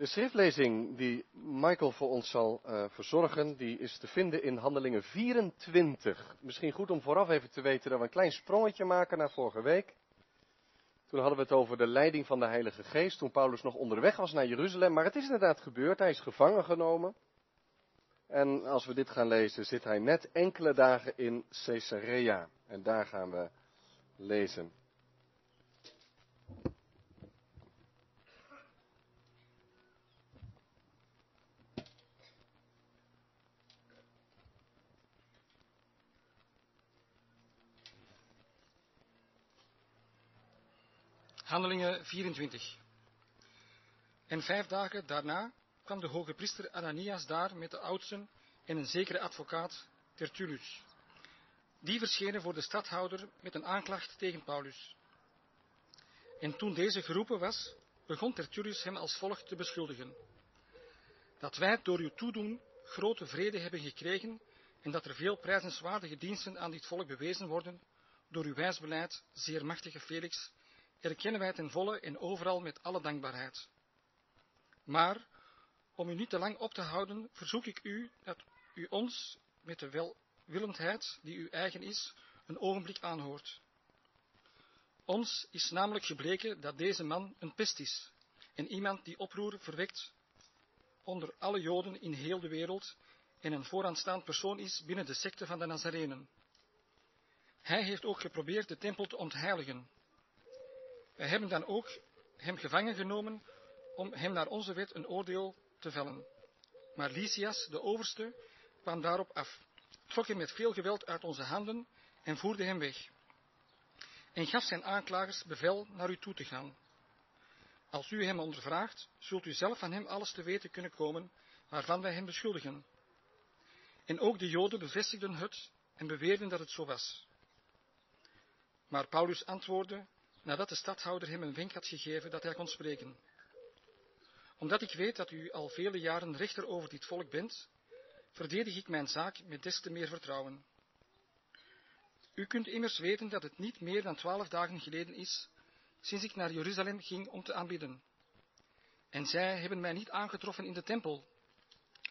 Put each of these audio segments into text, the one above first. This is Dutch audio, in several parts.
De schriftlezing die Michael voor ons zal uh, verzorgen, die is te vinden in Handelingen 24. Misschien goed om vooraf even te weten dat we een klein sprongetje maken naar vorige week. Toen hadden we het over de leiding van de Heilige Geest, toen Paulus nog onderweg was naar Jeruzalem. Maar het is inderdaad gebeurd, hij is gevangen genomen. En als we dit gaan lezen, zit hij net enkele dagen in Caesarea. En daar gaan we lezen. Handelingen 24. En vijf dagen daarna kwam de hoge priester Ananias daar met de oudsten en een zekere advocaat Tertullus. Die verschenen voor de stadhouder met een aanklacht tegen Paulus. En toen deze geroepen was, begon Tertullus hem als volgt te beschuldigen. Dat wij door uw toedoen grote vrede hebben gekregen en dat er veel prijzenswaardige diensten aan dit volk bewezen worden door uw wijsbeleid, zeer machtige Felix, erkennen wij ten volle en overal met alle dankbaarheid. Maar, om u niet te lang op te houden, verzoek ik u dat u ons met de welwillendheid die u eigen is, een ogenblik aanhoort. Ons is namelijk gebleken dat deze man een pest is en iemand die oproer verwekt onder alle Joden in heel de wereld en een vooraanstaand persoon is binnen de secte van de Nazarenen. Hij heeft ook geprobeerd de tempel te ontheiligen wij hebben dan ook hem gevangen genomen om hem naar onze wet een oordeel te vellen. Maar Lysias, de overste, kwam daarop af, trok hem met veel geweld uit onze handen en voerde hem weg. En gaf zijn aanklagers bevel naar u toe te gaan. Als u hem ondervraagt, zult u zelf van hem alles te weten kunnen komen waarvan wij hem beschuldigen. En ook de Joden bevestigden het en beweerden dat het zo was. Maar Paulus antwoordde nadat de stadhouder hem een wenk had gegeven dat hij kon spreken. Omdat ik weet dat u al vele jaren rechter over dit volk bent, verdedig ik mijn zaak met des te meer vertrouwen. U kunt immers weten dat het niet meer dan twaalf dagen geleden is, sinds ik naar Jeruzalem ging om te aanbidden. En zij hebben mij niet aangetroffen in de tempel,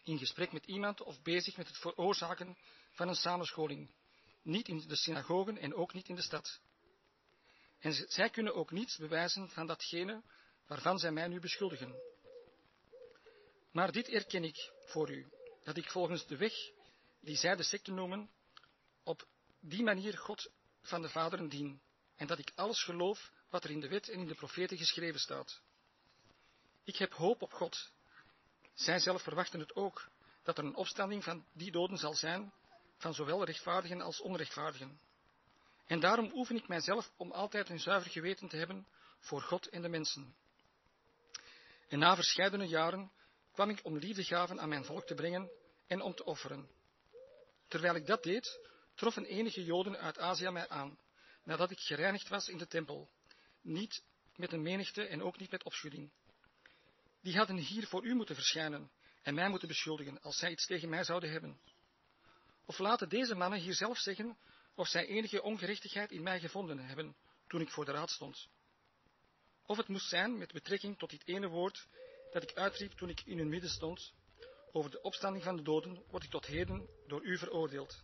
in gesprek met iemand of bezig met het veroorzaken van een samenscholing, niet in de synagogen en ook niet in de stad. En zij kunnen ook niets bewijzen van datgene waarvan zij mij nu beschuldigen. Maar dit erken ik voor u, dat ik volgens de weg die zij de secte noemen, op die manier God van de Vaderen dien, en dat ik alles geloof wat er in de wet en in de profeten geschreven staat. Ik heb hoop op God. Zij zelf verwachten het ook, dat er een opstanding van die doden zal zijn, van zowel rechtvaardigen als onrechtvaardigen. En daarom oefen ik mijzelf om altijd een zuiver geweten te hebben voor God en de mensen. En na verscheidene jaren kwam ik om liefdegaven aan mijn volk te brengen en om te offeren. Terwijl ik dat deed, troffen enige Joden uit Azië mij aan, nadat ik gereinigd was in de tempel, niet met een menigte en ook niet met opschudding. Die hadden hier voor u moeten verschijnen en mij moeten beschuldigen als zij iets tegen mij zouden hebben. Of laten deze mannen hier zelf zeggen of zij enige ongerechtigheid in mij gevonden hebben toen ik voor de raad stond. Of het moest zijn met betrekking tot dit ene woord dat ik uitriep toen ik in hun midden stond, over de opstanding van de doden word ik tot heden door u veroordeeld.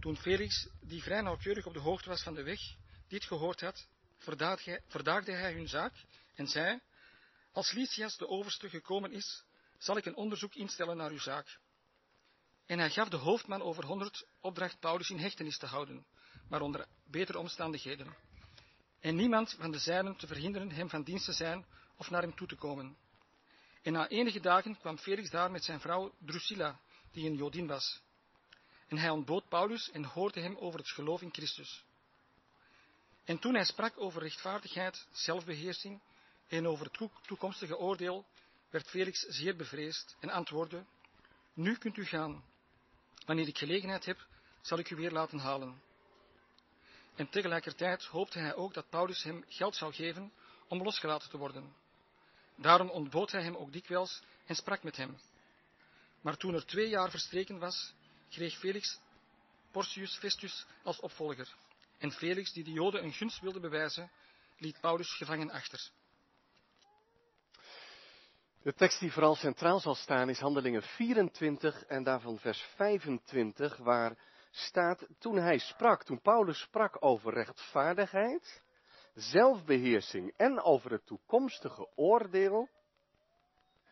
Toen Felix, die vrij nauwkeurig op de hoogte was van de weg, dit gehoord had, verdaagde hij hun zaak en zei, als Lysias de overste gekomen is, zal ik een onderzoek instellen naar uw zaak. En hij gaf de hoofdman over honderd opdracht Paulus in hechtenis te houden, maar onder betere omstandigheden. En niemand van de zijnen te verhinderen hem van dienst te zijn of naar hem toe te komen. En na enige dagen kwam Felix daar met zijn vrouw Drusilla, die een Jodin was. En hij ontbood Paulus en hoorde hem over het geloof in Christus. En toen hij sprak over rechtvaardigheid, zelfbeheersing en over het toekomstige oordeel, werd Felix zeer bevreesd en antwoordde, nu kunt u gaan, Wanneer ik gelegenheid heb, zal ik u weer laten halen. En tegelijkertijd hoopte hij ook dat Paulus hem geld zou geven om losgelaten te worden. Daarom ontbood hij hem ook dikwijls en sprak met hem. Maar toen er twee jaar verstreken was, kreeg Felix Porcius Festus als opvolger. En Felix, die de Joden een gunst wilde bewijzen, liet Paulus gevangen achter. De tekst die vooral centraal zal staan is Handelingen 24 en daarvan vers 25, waar staat, toen hij sprak, toen Paulus sprak over rechtvaardigheid, zelfbeheersing en over het toekomstige oordeel,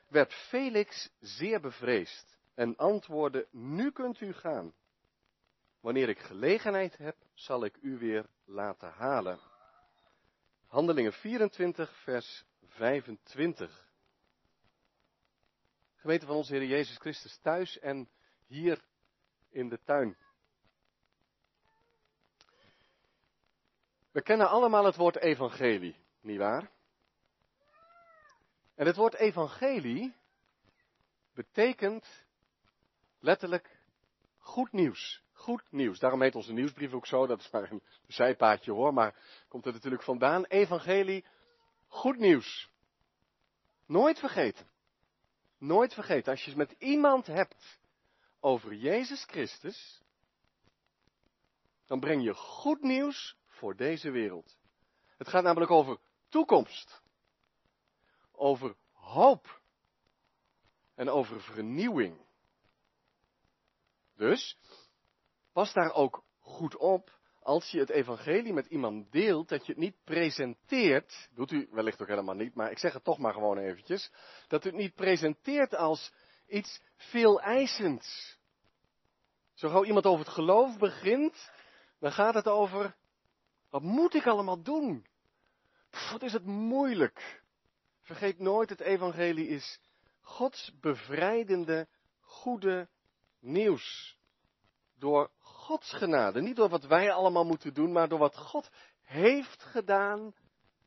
werd Felix zeer bevreesd en antwoordde, nu kunt u gaan. Wanneer ik gelegenheid heb, zal ik u weer laten halen. Handelingen 24, vers 25. Gemeente van onze Heer Jezus Christus thuis en hier in de tuin. We kennen allemaal het woord evangelie, nietwaar? En het woord evangelie betekent letterlijk goed nieuws. Goed nieuws. Daarom heet onze nieuwsbrief ook zo. Dat is maar een zijpaadje hoor, maar komt er natuurlijk vandaan. Evangelie, goed nieuws. Nooit vergeten. Nooit vergeten. Als je het met iemand hebt over Jezus Christus, dan breng je goed nieuws voor deze wereld. Het gaat namelijk over toekomst, over hoop en over vernieuwing. Dus, pas daar ook goed op als je het evangelie met iemand deelt, dat je het niet presenteert, doet u wellicht ook helemaal niet, maar ik zeg het toch maar gewoon eventjes, dat u het niet presenteert als iets veel eisends. Zo gauw iemand over het geloof begint, dan gaat het over wat moet ik allemaal doen? wat is het moeilijk? Vergeet nooit, het evangelie is Gods bevrijdende, goede nieuws. Door Gods genade. Niet door wat wij allemaal moeten doen, maar door wat God heeft gedaan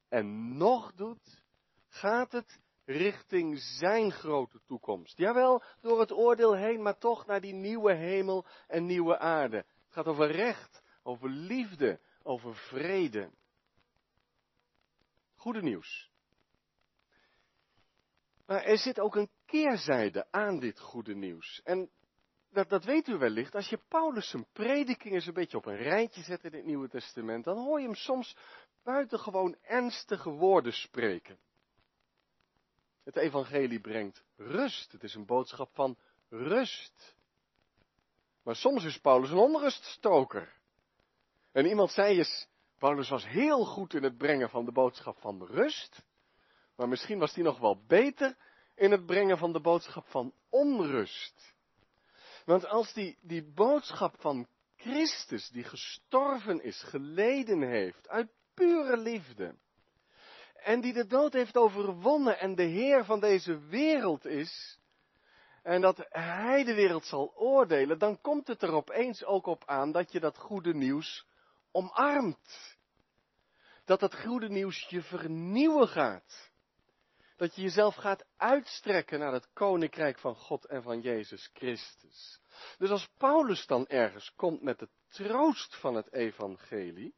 en nog doet, gaat het richting zijn grote toekomst. Jawel, door het oordeel heen, maar toch naar die nieuwe hemel en nieuwe aarde. Het gaat over recht, over liefde, over vrede. Goede nieuws. Maar er zit ook een keerzijde aan dit goede nieuws. En dat, dat weet u wellicht. Als je Paulus zijn prediking eens een beetje op een rijtje zet in het Nieuwe Testament, dan hoor je hem soms buitengewoon ernstige woorden spreken. Het evangelie brengt rust. Het is een boodschap van rust. Maar soms is Paulus een onruststoker. En iemand zei eens, Paulus was heel goed in het brengen van de boodschap van rust, maar misschien was hij nog wel beter in het brengen van de boodschap van onrust. Want als die, die boodschap van Christus, die gestorven is, geleden heeft, uit pure liefde, en die de dood heeft overwonnen en de Heer van deze wereld is, en dat Hij de wereld zal oordelen, dan komt het er opeens ook op aan dat je dat goede nieuws omarmt. Dat dat goede nieuws je vernieuwen gaat. Dat je jezelf gaat uitstrekken naar het koninkrijk van God en van Jezus Christus. Dus als Paulus dan ergens komt met de troost van het evangelie,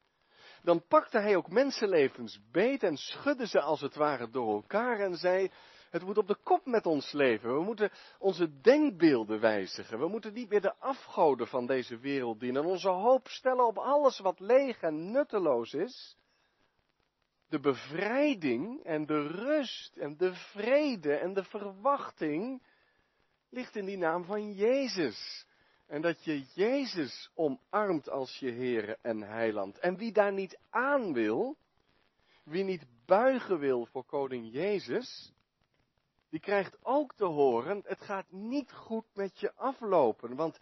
dan pakte hij ook mensenlevens beet en schudde ze als het ware door elkaar en zei, het moet op de kop met ons leven. We moeten onze denkbeelden wijzigen. We moeten niet meer de afgoden van deze wereld dienen. En onze hoop stellen op alles wat leeg en nutteloos is. De bevrijding en de rust en de vrede en de verwachting ligt in die naam van Jezus. En dat je Jezus omarmt als je Heere en Heiland. En wie daar niet aan wil, wie niet buigen wil voor koning Jezus, die krijgt ook te horen, het gaat niet goed met je aflopen, want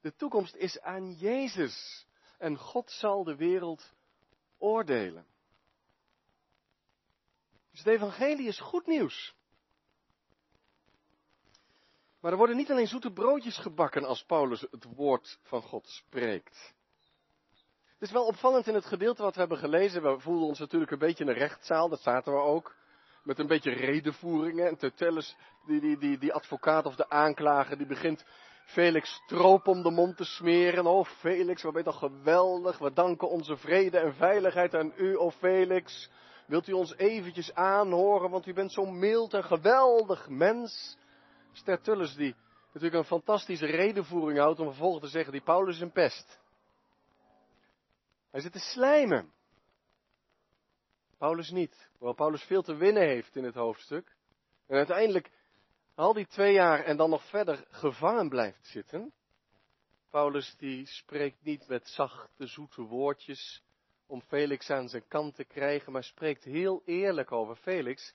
de toekomst is aan Jezus en God zal de wereld oordelen. Dus het evangelie is goed nieuws. Maar er worden niet alleen zoete broodjes gebakken als Paulus het woord van God spreekt. Het is wel opvallend in het gedeelte wat we hebben gelezen. We voelden ons natuurlijk een beetje in een rechtszaal, dat zaten we ook met een beetje redenvoeringen. En Tertullus, die, die, die, die advocaat of de aanklager, die begint Felix stroop om de mond te smeren. Oh Felix, wat ben je toch geweldig. We danken onze vrede en veiligheid aan u, oh Felix. Wilt u ons eventjes aanhoren, want u bent zo'n mild en geweldig mens. Tertullus die natuurlijk een fantastische redenvoering houdt om vervolgens te zeggen, die Paulus is een pest. Hij zit te slijmen. Paulus niet. Hoewel Paulus veel te winnen heeft in het hoofdstuk. En uiteindelijk al die twee jaar en dan nog verder gevangen blijft zitten. Paulus die spreekt niet met zachte, zoete woordjes om Felix aan zijn kant te krijgen, maar spreekt heel eerlijk over Felix.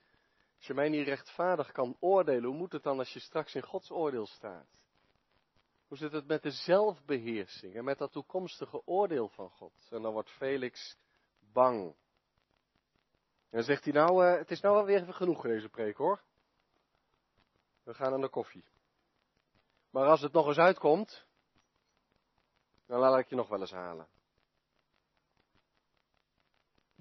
Als je mij niet rechtvaardig kan oordelen, hoe moet het dan als je straks in Gods oordeel staat? Hoe zit het met de zelfbeheersing en met dat toekomstige oordeel van God? En dan wordt Felix bang. En dan zegt hij nou, uh, het is nou wel weer even genoeg deze preek hoor. We gaan aan de koffie. Maar als het nog eens uitkomt, dan laat ik je nog wel eens halen.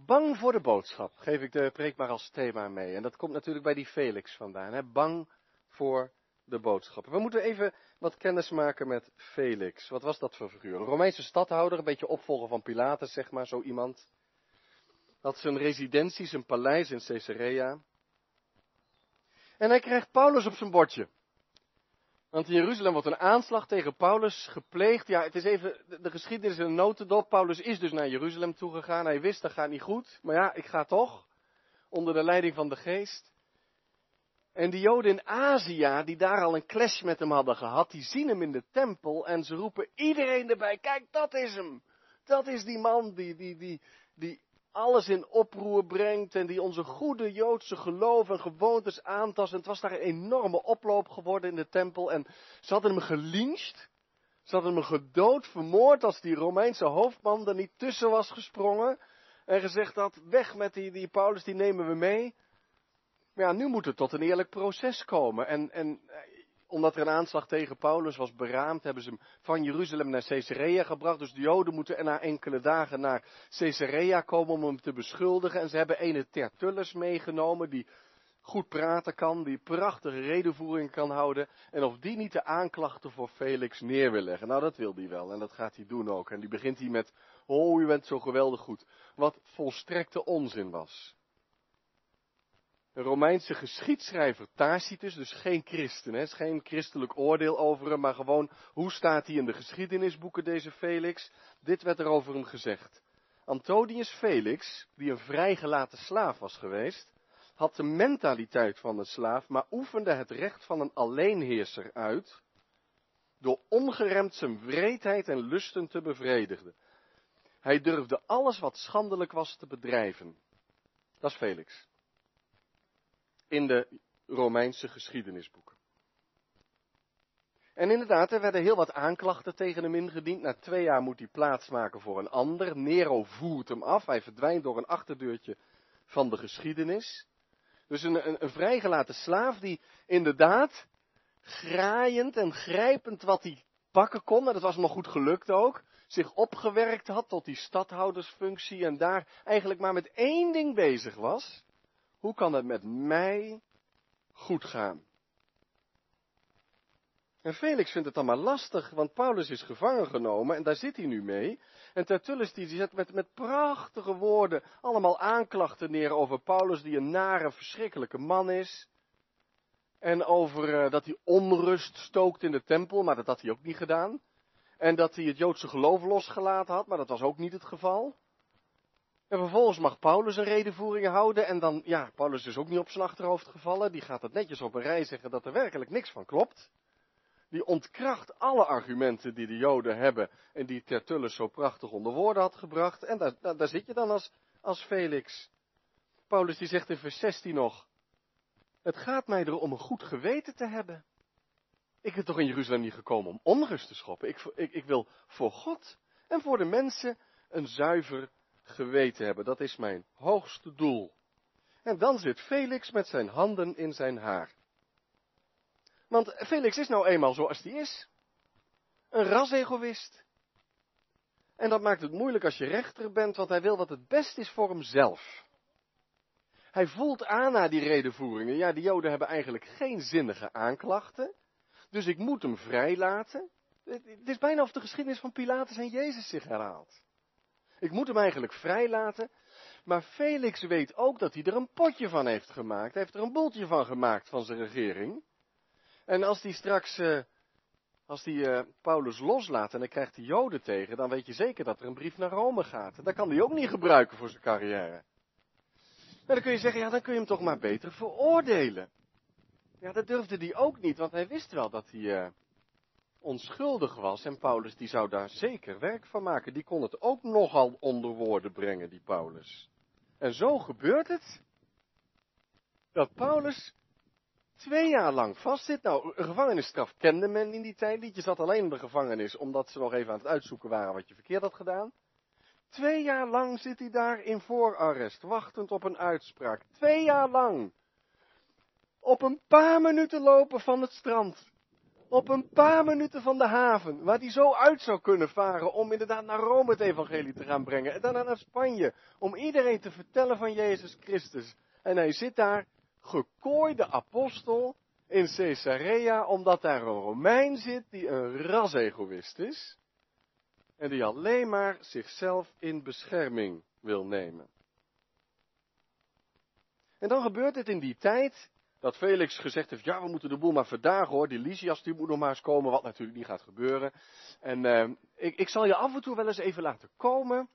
Bang voor de boodschap, geef ik de preek maar als thema mee. En dat komt natuurlijk bij die Felix vandaan. Hè? Bang voor de boodschap. We moeten even wat kennis maken met Felix. Wat was dat voor figuur? Een Romeinse stadhouder, een beetje opvolger van Pilatus, zeg maar, zo iemand. Had zijn residentie, zijn paleis in Caesarea. En hij krijgt Paulus op zijn bordje. Want in Jeruzalem wordt een aanslag tegen Paulus gepleegd. Ja, het is even de, geschiedenis in een notendop. Paulus is dus naar Jeruzalem toegegaan. Hij wist dat gaat niet goed. Maar ja, ik ga toch. Onder de leiding van de geest. En die Joden in Azië, die daar al een clash met hem hadden gehad, die zien hem in de tempel en ze roepen iedereen erbij: Kijk, dat is hem. Dat is die man die, die, die, die alles in oproer brengt en die onze goede Joodse geloof en gewoontes aantast. En het was daar een enorme oploop geworden in de tempel en ze hadden hem gelyncht. Ze hadden hem gedood, vermoord als die Romeinse hoofdman er niet tussen was gesprongen. En gezegd had, weg met die, die Paulus, die nemen we mee. Maar ja, nu moet het tot een eerlijk proces komen. En, en omdat er een aanslag tegen Paulus was beraamd, hebben ze hem van Jeruzalem naar Caesarea gebracht. Dus de Joden moeten na enkele dagen naar Caesarea komen om hem te beschuldigen. En ze hebben ene Tertullus meegenomen, die goed praten kan, die prachtige redenvoering kan houden. En of die niet de aanklachten voor Felix neer wil leggen. Nou, dat wil hij wel en dat gaat hij doen ook. En die begint hij met, oh, u bent zo geweldig goed. Wat volstrekte onzin was. Een Romeinse geschiedschrijver Tacitus, dus geen christen, hè, geen christelijk oordeel over hem, maar gewoon hoe staat hij in de geschiedenisboeken, deze Felix? Dit werd er over hem gezegd. Antonius Felix, die een vrijgelaten slaaf was geweest, had de mentaliteit van een slaaf, maar oefende het recht van een alleenheerser uit, door ongeremd zijn wreedheid en lusten te bevredigen. Hij durfde alles wat schandelijk was te bedrijven. Dat is Felix in de Romeinse geschiedenisboeken. En inderdaad, er werden heel wat aanklachten tegen hem ingediend. Na twee jaar moet hij plaatsmaken voor een ander. Nero voert hem af. Hij verdwijnt door een achterdeurtje van de geschiedenis. Dus een, een, een vrijgelaten slaaf die inderdaad graaiend en grijpend wat hij pakken kon, en dat was nog goed gelukt ook, zich opgewerkt had tot die stadhoudersfunctie en daar eigenlijk maar met één ding bezig was. Hoe kan het met mij goed gaan? En Felix vindt het dan maar lastig, want Paulus is gevangen genomen en daar zit hij nu mee. En Tertullus die zet met, met prachtige woorden allemaal aanklachten neer over Paulus, die een nare, verschrikkelijke man is. En over uh, dat hij onrust stookt in de tempel, maar dat had hij ook niet gedaan. En dat hij het Joodse geloof losgelaten had, maar dat was ook niet het geval. En vervolgens mag Paulus een redenvoering houden. En dan, ja, Paulus is ook niet op zijn achterhoofd gevallen. Die gaat het netjes op een rij zeggen dat er werkelijk niks van klopt. Die ontkracht alle argumenten die de Joden hebben. En die Tertullus zo prachtig onder woorden had gebracht. En daar, daar, daar zit je dan als, als Felix. Paulus die zegt in vers 16 nog. Het gaat mij er om een goed geweten te hebben. Ik ben toch in Jeruzalem niet gekomen om onrust te schoppen. Ik, ik, ik wil voor God en voor de mensen een zuiver geweten hebben. Dat is mijn hoogste doel. En dan zit Felix met zijn handen in zijn haar. Want Felix is nou eenmaal zoals hij is. Een rasegoïst. En dat maakt het moeilijk als je rechter bent, want hij wil wat het best is voor hemzelf. Hij voelt aan na die redenvoeringen. Ja, die Joden hebben eigenlijk geen zinnige aanklachten. Dus ik moet hem vrijlaten. Het is bijna of de geschiedenis van Pilatus en Jezus zich herhaalt. Ik moet hem eigenlijk vrijlaten. Maar Felix weet ook dat hij er een potje van heeft gemaakt. Hij heeft er een boeltje van gemaakt van zijn regering. En als hij straks, uh, als hij uh, Paulus loslaat en dan krijgt hij Joden tegen, dan weet je zeker dat er een brief naar Rome gaat. Dat kan hij ook niet gebruiken voor zijn carrière. Maar dan kun je zeggen, ja, dan kun je hem toch maar beter veroordelen. Ja, dat durfde hij ook niet, want hij wist wel dat hij eh, onschuldig was. En Paulus die zou daar zeker werk van maken. Die kon het ook nogal onder woorden brengen, die Paulus. En zo gebeurt het dat Paulus twee jaar lang vastzit. Nou, een gevangenisstraf kende men in die tijd niet. Je zat alleen in de gevangenis omdat ze nog even aan het uitzoeken waren wat je verkeerd had gedaan. Twee jaar lang zit hij daar in voorarrest, wachtend op een uitspraak. Twee jaar lang. Op een paar minuten lopen van het strand. Op een paar minuten van de haven, waar hij zo uit zou kunnen varen om inderdaad naar Rome het evangelie te gaan brengen. En daarna naar Spanje, om iedereen te vertellen van Jezus Christus. En hij zit daar, gekooide apostel, in Caesarea, omdat daar een Romein zit die een ras-egoïst is. En die alleen maar zichzelf in bescherming wil nemen. En dan gebeurt het in die tijd dat Felix gezegd heeft, ja we moeten de boel maar verdagen hoor, die Lysias die moet nog maar eens komen, wat natuurlijk niet gaat gebeuren. En uh, ik, ik zal je af en toe wel eens even laten komen,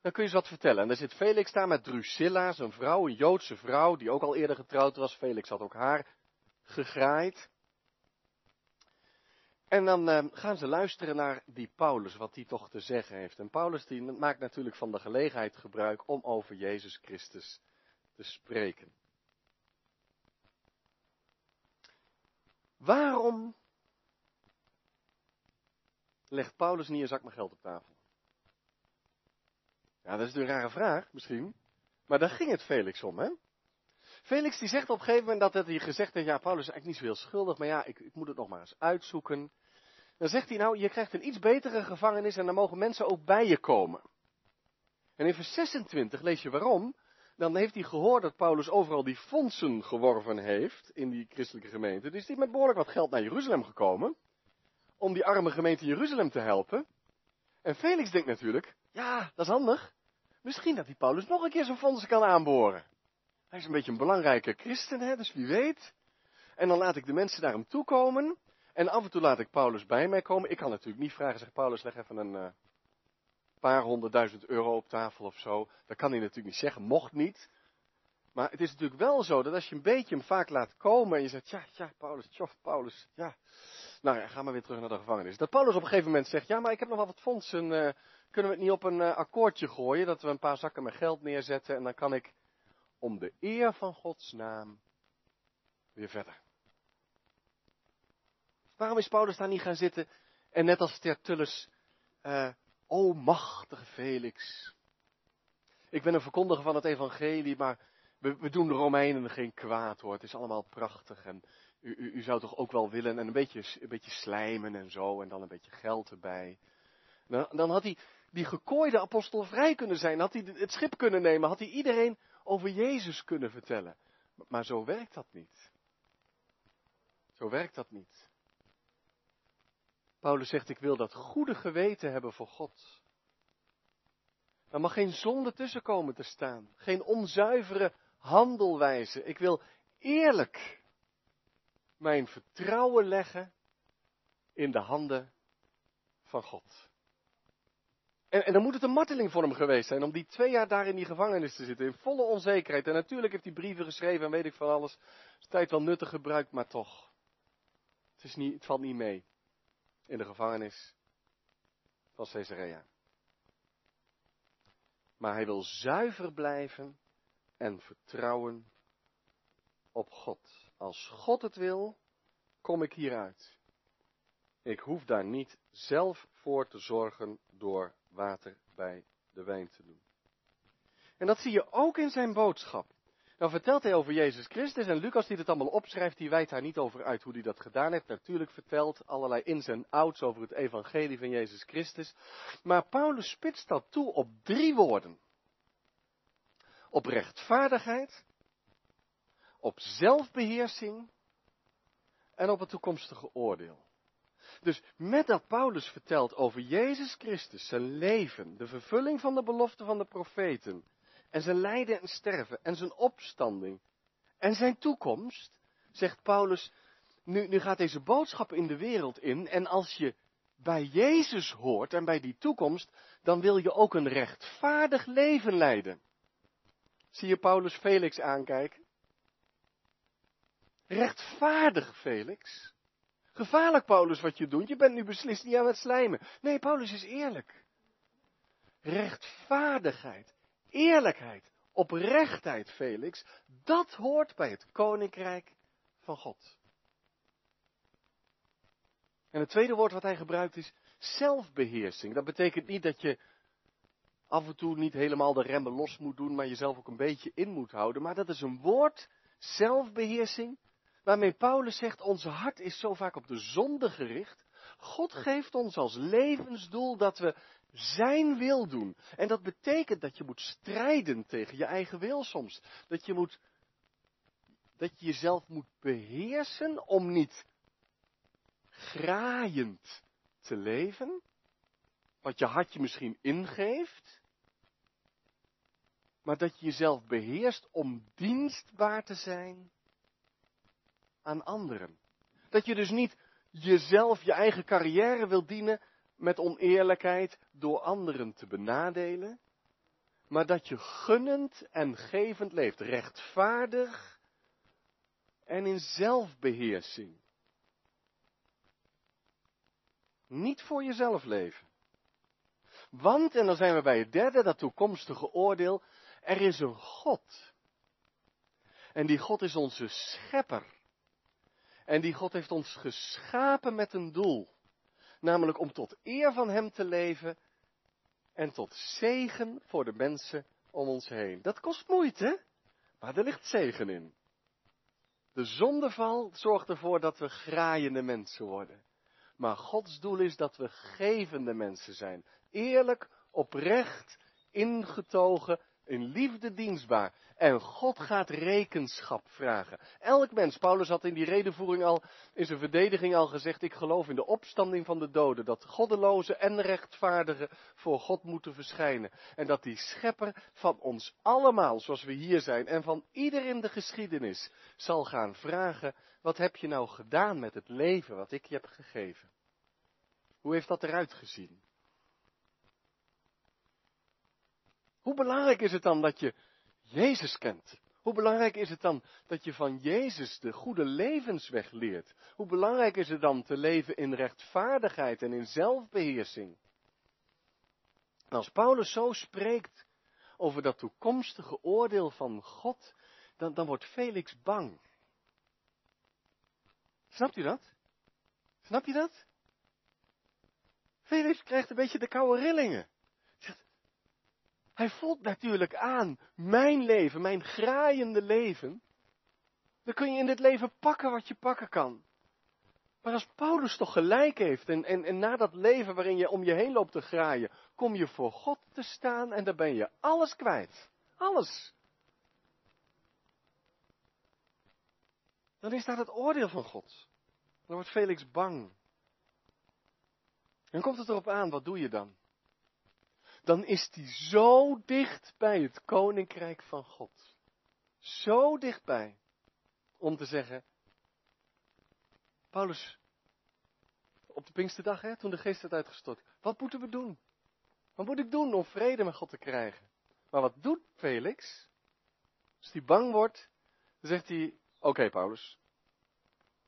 dan kun je eens wat vertellen. En dan zit Felix daar met Drusilla, zijn vrouw, een Joodse vrouw, die ook al eerder getrouwd was. Felix had ook haar gegraaid. En dan uh, gaan ze luisteren naar die Paulus, wat hij toch te zeggen heeft. En Paulus die maakt natuurlijk van de gelegenheid gebruik om over Jezus Christus te spreken. Waarom legt Paulus niet een zak met geld op tafel? Ja, dat is een rare vraag, misschien. Maar daar ging het Felix om, hè? Felix die zegt op een gegeven moment dat hij gezegd heeft, ja, Paulus is eigenlijk niet zo heel schuldig, maar ja, ik, ik moet het nog maar eens uitzoeken. Dan zegt hij nou, je krijgt een iets betere gevangenis en dan mogen mensen ook bij je komen. En in vers 26 lees je waarom. Dan heeft hij gehoord dat Paulus overal die fondsen geworven heeft in die christelijke gemeente. Dus is met behoorlijk wat geld naar Jeruzalem gekomen. Om die arme gemeente Jeruzalem te helpen. En Felix denkt natuurlijk, ja, dat is handig. Misschien dat die Paulus nog een keer zijn fondsen kan aanboren. Hij is een beetje een belangrijke christen, hè, dus wie weet. En dan laat ik de mensen naar hem toe komen. En af en toe laat ik Paulus bij mij komen. Ik kan natuurlijk niet vragen, zeg Paulus, leg even een uh, paar honderdduizend euro op tafel of zo. Dat kan hij natuurlijk niet zeggen, mocht niet. Maar het is natuurlijk wel zo dat als je een beetje hem vaak laat komen en je zegt, ja, ja, Paulus, tjof, Paulus, ja. Nou ja, ga maar weer terug naar de gevangenis. Dat Paulus op een gegeven moment zegt, ja, maar ik heb nog wel wat fondsen, uh, kunnen we het niet op een uh, akkoordje gooien, dat we een paar zakken met geld neerzetten en dan kan ik om de eer van Gods naam weer verder. Waarom is Paulus daar niet gaan zitten en net als Tertullus, uh, o machtige Felix. Ik ben een verkondiger van het evangelie, maar we, doen de Romeinen geen kwaad hoor. Het is allemaal prachtig en u, u, u zou toch ook wel willen en een beetje, een beetje slijmen en zo en dan een beetje geld erbij. Dan had hij die gekooide apostel vrij kunnen zijn, had hij het schip kunnen nemen, had hij iedereen over Jezus kunnen vertellen. Maar zo werkt dat niet. Zo werkt dat niet. Paulus zegt, ik wil dat goede geweten hebben voor God. Er mag geen zonde tussen komen te staan. Geen onzuivere handelwijze. Ik wil eerlijk mijn vertrouwen leggen in de handen van God. En, en, dan moet het een marteling voor hem geweest zijn om die twee jaar daar in die gevangenis te zitten, in volle onzekerheid. En natuurlijk heeft hij brieven geschreven en weet ik van alles. Is tijd wel nuttig gebruikt, maar toch. Het, is niet, het valt niet mee in de gevangenis van Caesarea. Maar hij wil zuiver blijven en vertrouwen op God. Als God het wil, kom ik hieruit. Ik hoef daar niet zelf voor te zorgen door water bij de wijn te doen. En dat zie je ook in zijn boodschap. Dan vertelt hij over Jezus Christus en Lucas die het allemaal opschrijft, die wijt daar niet over uit hoe hij dat gedaan heeft. Natuurlijk vertelt allerlei ins en outs over het evangelie van Jezus Christus. Maar Paulus spitst dat toe op drie woorden. Op rechtvaardigheid, op zelfbeheersing en op het toekomstige oordeel. Dus met dat Paulus vertelt over Jezus Christus, zijn leven, de vervulling van de belofte van de profeten, en zijn lijden en sterven, en zijn opstanding, en zijn toekomst, zegt Paulus, nu, nu gaat deze boodschap in de wereld in, en als je bij Jezus hoort en bij die toekomst, dan wil je ook een rechtvaardig leven leiden. Zie je Paulus Felix aankijken? Rechtvaardig, Felix. Gevaarlijk, Paulus, wat je doet. Je bent nu beslist niet aan het slijmen. Nee, Paulus is eerlijk. Rechtvaardigheid, eerlijkheid, oprechtheid, Felix, dat hoort bij het koninkrijk van God. En het tweede woord wat hij gebruikt is zelfbeheersing. Dat betekent niet dat je af en toe niet helemaal de remmen los moet doen, maar jezelf ook een beetje in moet houden. Maar dat is een woord, zelfbeheersing, waarmee Paulus zegt, onze hart is zo vaak op de zonde gericht. God geeft ons als levensdoel dat we zijn wil doen. En dat betekent dat je moet strijden tegen je eigen wil soms. Dat je moet, dat je jezelf moet beheersen om niet graaiend te leven. Wat je hart je misschien ingeeft. Maar dat je jezelf beheerst om dienstbaar te zijn aan anderen. Dat je dus niet jezelf, je eigen carrière wil dienen met oneerlijkheid door anderen te benadelen, maar dat je gunnend en gevend leeft, rechtvaardig en in zelfbeheersing. Niet voor jezelf leven. Want, en dan zijn we bij het derde, dat toekomstige oordeel, er is een God. En die God is onze schepper. En die God heeft ons geschapen met een doel. Namelijk om tot eer van Hem te leven en tot zegen voor de mensen om ons heen. Dat kost moeite, maar er ligt zegen in. De zondeval zorgt ervoor dat we graaiende mensen worden. Maar Gods doel is dat we gevende mensen zijn. Eerlijk, oprecht, ingetogen, in liefde dienstbaar. En God gaat rekenschap vragen. Elk mens, Paulus had in die redenvoering al, in zijn verdediging al gezegd, ik geloof in de opstanding van de doden, dat goddeloze en rechtvaardigen voor God moeten verschijnen. En dat die schepper van ons allemaal, zoals we hier zijn, en van ieder in de geschiedenis, zal gaan vragen, wat heb je nou gedaan met het leven wat ik je heb gegeven? Hoe heeft dat eruit gezien? Hoe belangrijk is het dan dat je Jezus kent? Hoe belangrijk is het dan dat je van Jezus de goede levensweg leert? Hoe belangrijk is het dan te leven in rechtvaardigheid en in zelfbeheersing? Als Paulus zo spreekt over dat toekomstige oordeel van God, dan, dan wordt Felix bang. Snapt u dat? Snap je dat? Felix krijgt een beetje de koude rillingen. Hij voelt natuurlijk aan, mijn leven, mijn graaiende leven. Dan kun je in dit leven pakken wat je pakken kan. Maar als Paulus toch gelijk heeft en, en, en na dat leven waarin je om je heen loopt te graaien, kom je voor God te staan en dan ben je alles kwijt. Alles. Dan is dat het oordeel van God. Dan wordt Felix bang. En komt het erop aan, wat doe je dan? Dan is die zo dicht bij het koninkrijk van God. Zo dichtbij. Om te zeggen, Paulus, op de Pinksterdag, hè, toen de geest werd uitgestort, wat moeten we doen? Wat moet ik doen om vrede met God te krijgen? Maar wat doet Felix? Als hij bang wordt, dan zegt hij, oké Paulus,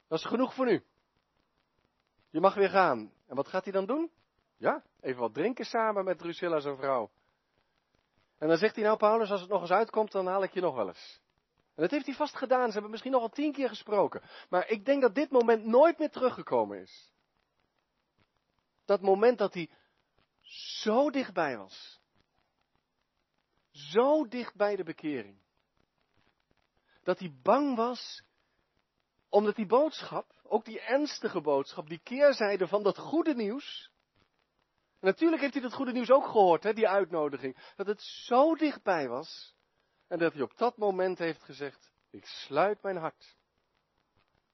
dat is genoeg voor nu. Je mag weer gaan. En wat gaat hij dan doen? Ja, even wat drinken samen met Drusilla zijn vrouw. En dan zegt hij nou, Paulus, als het nog eens uitkomt, dan haal ik je nog wel eens. En dat heeft hij vast gedaan. Ze hebben misschien nog al tien keer gesproken. Maar ik denk dat dit moment nooit meer teruggekomen is. Dat moment dat hij zo dichtbij was. Zo dicht bij de bekering. Dat hij bang was, omdat die boodschap, ook die ernstige boodschap, die keerzijde van dat goede nieuws, natuurlijk heeft hij dat goede nieuws ook gehoord, hè, die uitnodiging. Dat het zo dichtbij was. En dat hij op dat moment heeft gezegd, ik sluit mijn hart.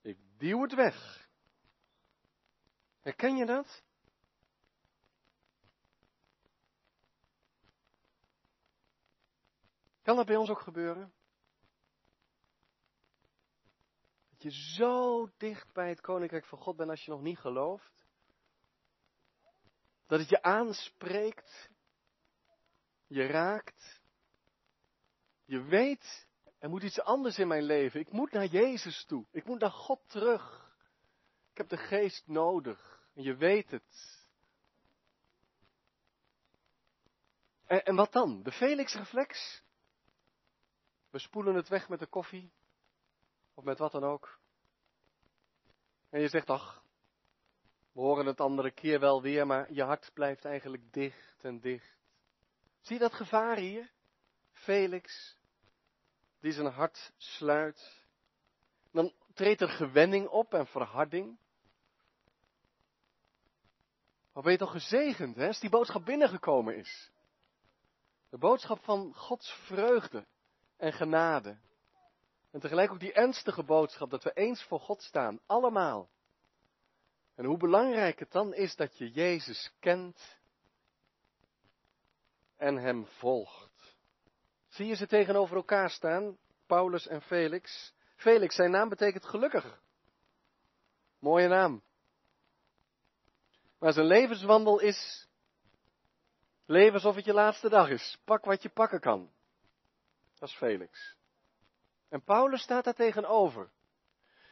Ik duw het weg. Herken je dat? Kan dat bij ons ook gebeuren? Dat je zo dicht bij het koninkrijk van God bent als je nog niet gelooft. Dat het je aanspreekt, je raakt, je weet Er moet iets anders in mijn leven. Ik moet naar Jezus toe. Ik moet naar God terug. Ik heb de geest nodig. En je weet het. En, wat dan? De Felix-reflex? We spoelen het weg met de koffie. Of met wat dan ook. En je zegt, ach, we horen het andere keer wel weer, maar je hart blijft eigenlijk dicht en dicht. Zie je dat gevaar hier? Felix, die zijn hart sluit. Dan treedt er gewenning op en verharding. Maar ben je toch gezegend, hè, als die boodschap binnengekomen is? De boodschap van Gods vreugde en genade. En tegelijk ook die ernstige boodschap dat we eens voor God staan, allemaal. En hoe belangrijk het dan is dat je Jezus kent en Hem volgt. Zie je ze tegenover elkaar staan, Paulus en Felix? Felix, zijn naam betekent gelukkig. Mooie naam. Maar zijn levenswandel is leven alsof het je laatste dag is. Pak wat je pakken kan. Dat is Felix. En Paulus staat daar tegenover.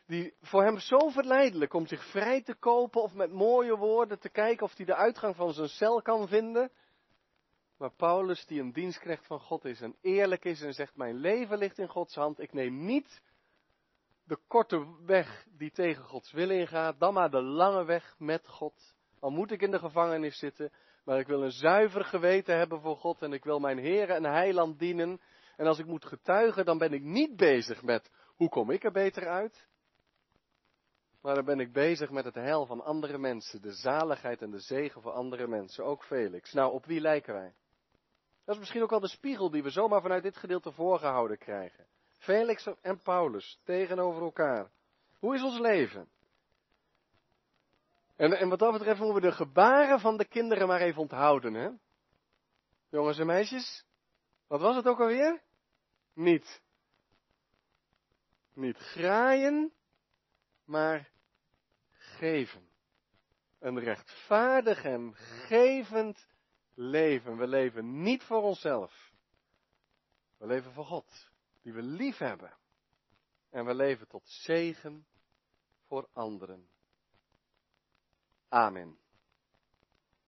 Die voor hem zo verleidelijk om zich vrij te kopen of met mooie woorden te kijken of hij de uitgang van zijn cel kan vinden. Maar Paulus die een dienstknecht van God is en eerlijk is en zegt mijn leven ligt in Gods hand. Ik neem niet de korte weg die tegen Gods wil ingaat, dan maar de lange weg met God. Al moet ik in de gevangenis zitten, maar ik wil een zuiver geweten hebben voor God en ik wil mijn Heer en Heiland dienen. En als ik moet getuigen, dan ben ik niet bezig met hoe kom ik er beter uit. Maar dan ben ik bezig met het heil van andere mensen, de zaligheid en de zegen voor andere mensen, ook Felix. Nou, op wie lijken wij? Dat is misschien ook wel de spiegel die we zomaar vanuit dit gedeelte voorgehouden krijgen. Felix en Paulus tegenover elkaar. Hoe is ons leven? En, en wat dat betreft moeten we de gebaren van de kinderen maar even onthouden, hè? Jongens en meisjes, wat was het ook alweer? Niet. Niet graaien, maar geven. Een rechtvaardig en gevend leven. We leven niet voor onszelf. We leven voor God, die we lief hebben. En we leven tot zegen voor anderen. Amen.